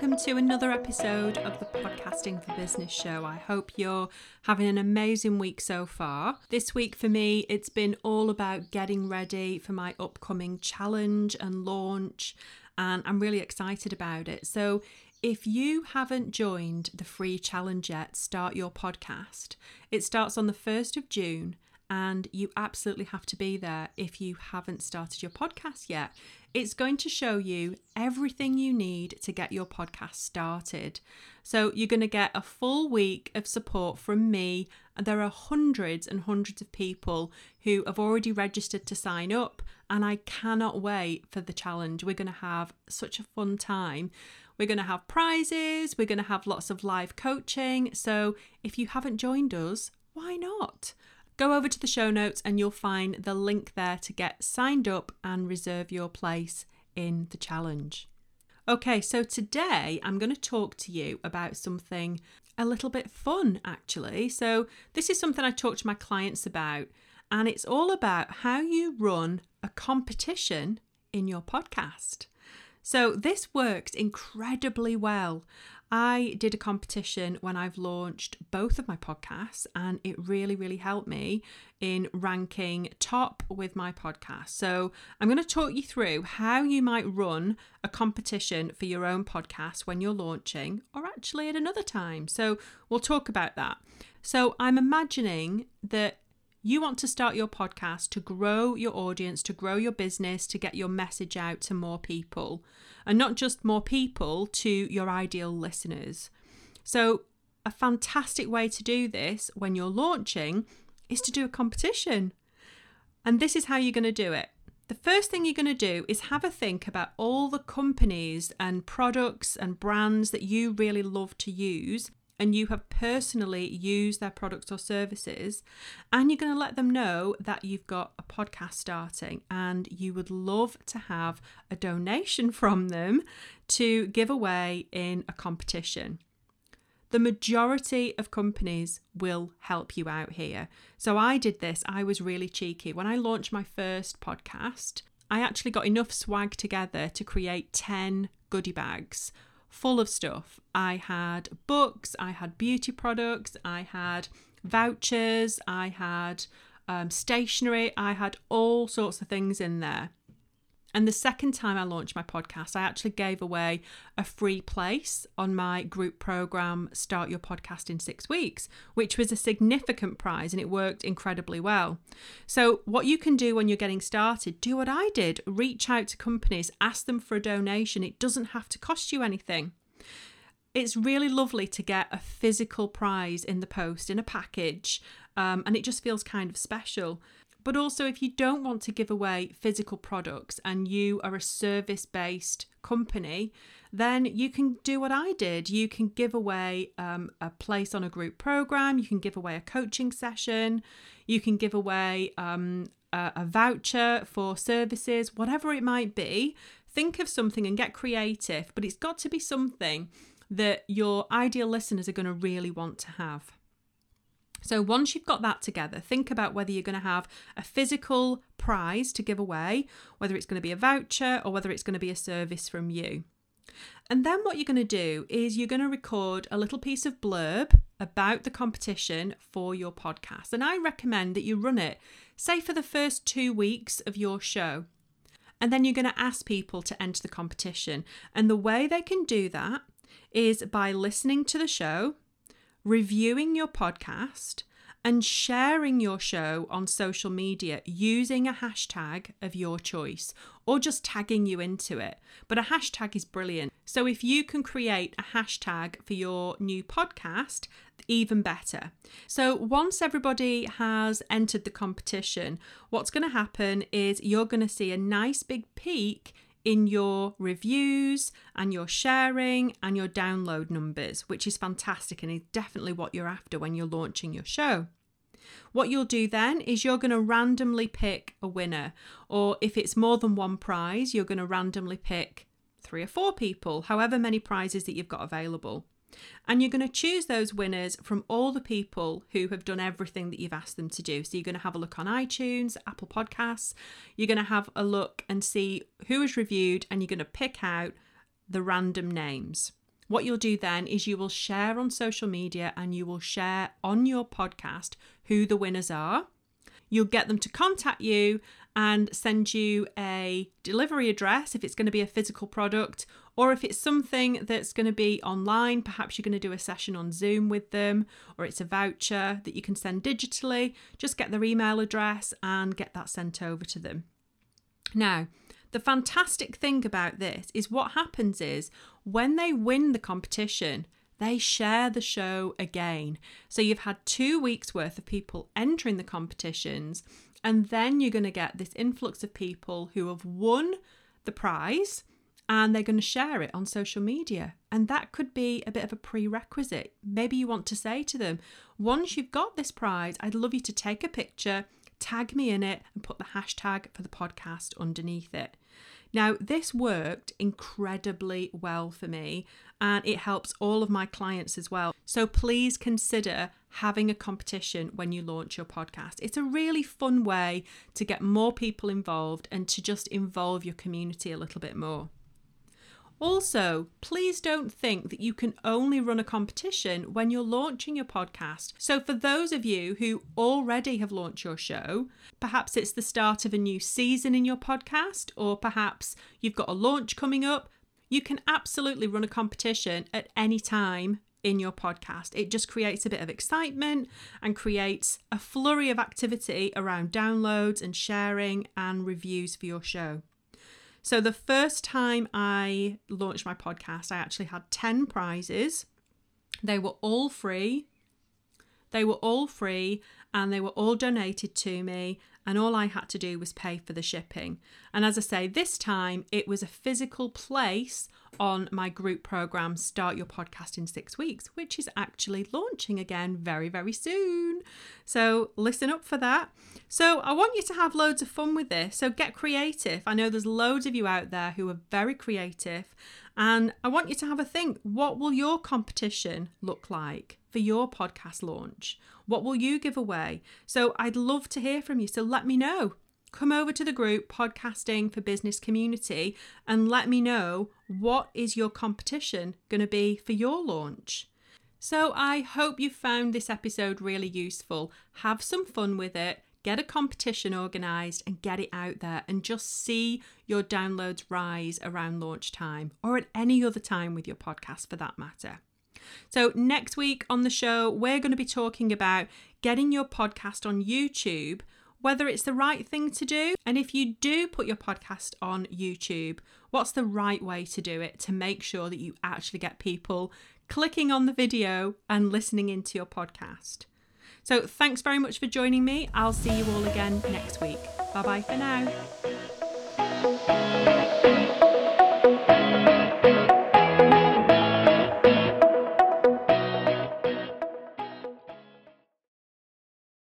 welcome to another episode of the Podcasting for Business show. I hope you're having an amazing week so far. This week for me, it's been all about getting ready for my upcoming challenge and launch, and I'm really excited about it. So, if you haven't joined the free challenge yet, start your podcast. It starts on the 1st of June and you absolutely have to be there if you haven't started your podcast yet. It's going to show you everything you need to get your podcast started. So, you're going to get a full week of support from me, and there are hundreds and hundreds of people who have already registered to sign up, and I cannot wait for the challenge. We're going to have such a fun time. We're going to have prizes, we're going to have lots of live coaching. So, if you haven't joined us, why not? Go over to the show notes and you'll find the link there to get signed up and reserve your place in the challenge. Okay, so today I'm going to talk to you about something a little bit fun actually. So, this is something I talk to my clients about, and it's all about how you run a competition in your podcast. So, this works incredibly well. I did a competition when I've launched both of my podcasts, and it really, really helped me in ranking top with my podcast. So, I'm going to talk you through how you might run a competition for your own podcast when you're launching, or actually at another time. So, we'll talk about that. So, I'm imagining that you want to start your podcast to grow your audience, to grow your business, to get your message out to more people, and not just more people, to your ideal listeners. So, a fantastic way to do this when you're launching is to do a competition. And this is how you're going to do it. The first thing you're going to do is have a think about all the companies and products and brands that you really love to use and you have personally used their products or services, and you're going to let them know that you've got a podcast starting and you would love to have a donation from them to give away in a competition. The majority of companies will help you out here. So I did this, I was really cheeky. When I launched my first podcast, I actually got enough swag together to create 10 goodie bags full of stuff. I had books, I had beauty products, I had vouchers, I had um, stationery, I had all sorts of things in there. And the second time I launched my podcast, I actually gave away a free place on my group program, Start Your Podcast in Six Weeks, which was a significant prize and it worked incredibly well. So, what you can do when you're getting started, do what I did reach out to companies, ask them for a donation. It doesn't have to cost you anything. It's really lovely to get a physical prize in the post in a package, um, and it just feels kind of special. But also, if you don't want to give away physical products and you are a service based company, then you can do what I did. You can give away um, a place on a group program, you can give away a coaching session, you can give away um, a, a voucher for services, whatever it might be. Think of something and get creative, but it's got to be something that your ideal listeners are going to really want to have. So once you've got that together, think about whether you're going to have a physical prize to give away, whether it's going to be a voucher or whether it's going to be a service from you. And then what you're going to do is you're going to record a little piece of blurb about the competition for your podcast. And I recommend that you run it, say, for the first two weeks of your show. And then you're going to ask people to enter the competition. And the way they can do that is by listening to the show, reviewing your podcast, and sharing your show on social media using a hashtag of your choice or just tagging you into it. But a hashtag is brilliant. So if you can create a hashtag for your new podcast, even better. So once everybody has entered the competition, what's going to happen is you're going to see a nice big peak in your reviews and your sharing and your download numbers, which is fantastic and is definitely what you're after when you're launching your show. What you'll do then is you're going to randomly pick a winner, or if it's more than one prize, you're going to randomly pick three or four people, however many prizes that you've got available. And you're going to choose those winners from all the people who have done everything that you've asked them to do. So you're going to have a look on iTunes, Apple Podcasts, you're going to have a look and see who has reviewed, and you're going to pick out the random names. What you'll do then is you will share on social media and you will share on your podcast who the winners are. You'll get them to contact you and send you a delivery address if it's going to be a physical product, or if it's something that's going to be online, perhaps you're going to do a session on Zoom with them, or it's a voucher that you can send digitally. Just get their email address and get that sent over to them. Now, the fantastic thing about this is what happens is when they win the competition, they share the show again. So you've had two weeks worth of people entering the competitions, and then you're going to get this influx of people who have won the prize and they're going to share it on social media. And that could be a bit of a prerequisite. Maybe you want to say to them, once you've got this prize, I'd love you to take a picture, tag me in it, and put the hashtag for the podcast underneath it. Now, this worked incredibly well for me and it helps all of my clients as well. So please consider having a competition when you launch your podcast. It's a really fun way to get more people involved and to just involve your community a little bit more. Also, please don't think that you can only run a competition when you're launching your podcast. So, for those of you who already have launched your show, perhaps it's the start of a new season in your podcast, or perhaps you've got a launch coming up, you can absolutely run a competition at any time in your podcast. It just creates a bit of excitement and creates a flurry of activity around downloads and sharing and reviews for your show. So the first time I launched my podcast, I actually had 10 prizes. They were all free. They were all free and they were all donated to me and all I had to do was pay for the shipping. And as I say, this time it was a physical place on my group program, Start Your Podcast in Six Weeks, which is actually launching again very, very soon. So listen up for that. So I want you to have loads of fun with this. So get creative. I know there's loads of you out there who are very creative. And I want you to have a think what will your competition look like for your podcast launch? What will you give away? So I'd love to hear from you. So let me know. Come over to the group Podcasting for Business Community and let me know what is your competition going to be for your launch. So I hope you found this episode really useful. Have some fun with it. Get a competition organised and get it out there and just see your downloads rise around launch time or at any other time with your podcast for that matter. So, next week on the show, we're going to be talking about getting your podcast on YouTube, whether it's the right thing to do. And if you do put your podcast on YouTube, what's the right way to do it to make sure that you actually get people clicking on the video and listening into your podcast. So, thanks very much for joining me. I'll see you all again next week. Bye bye for now.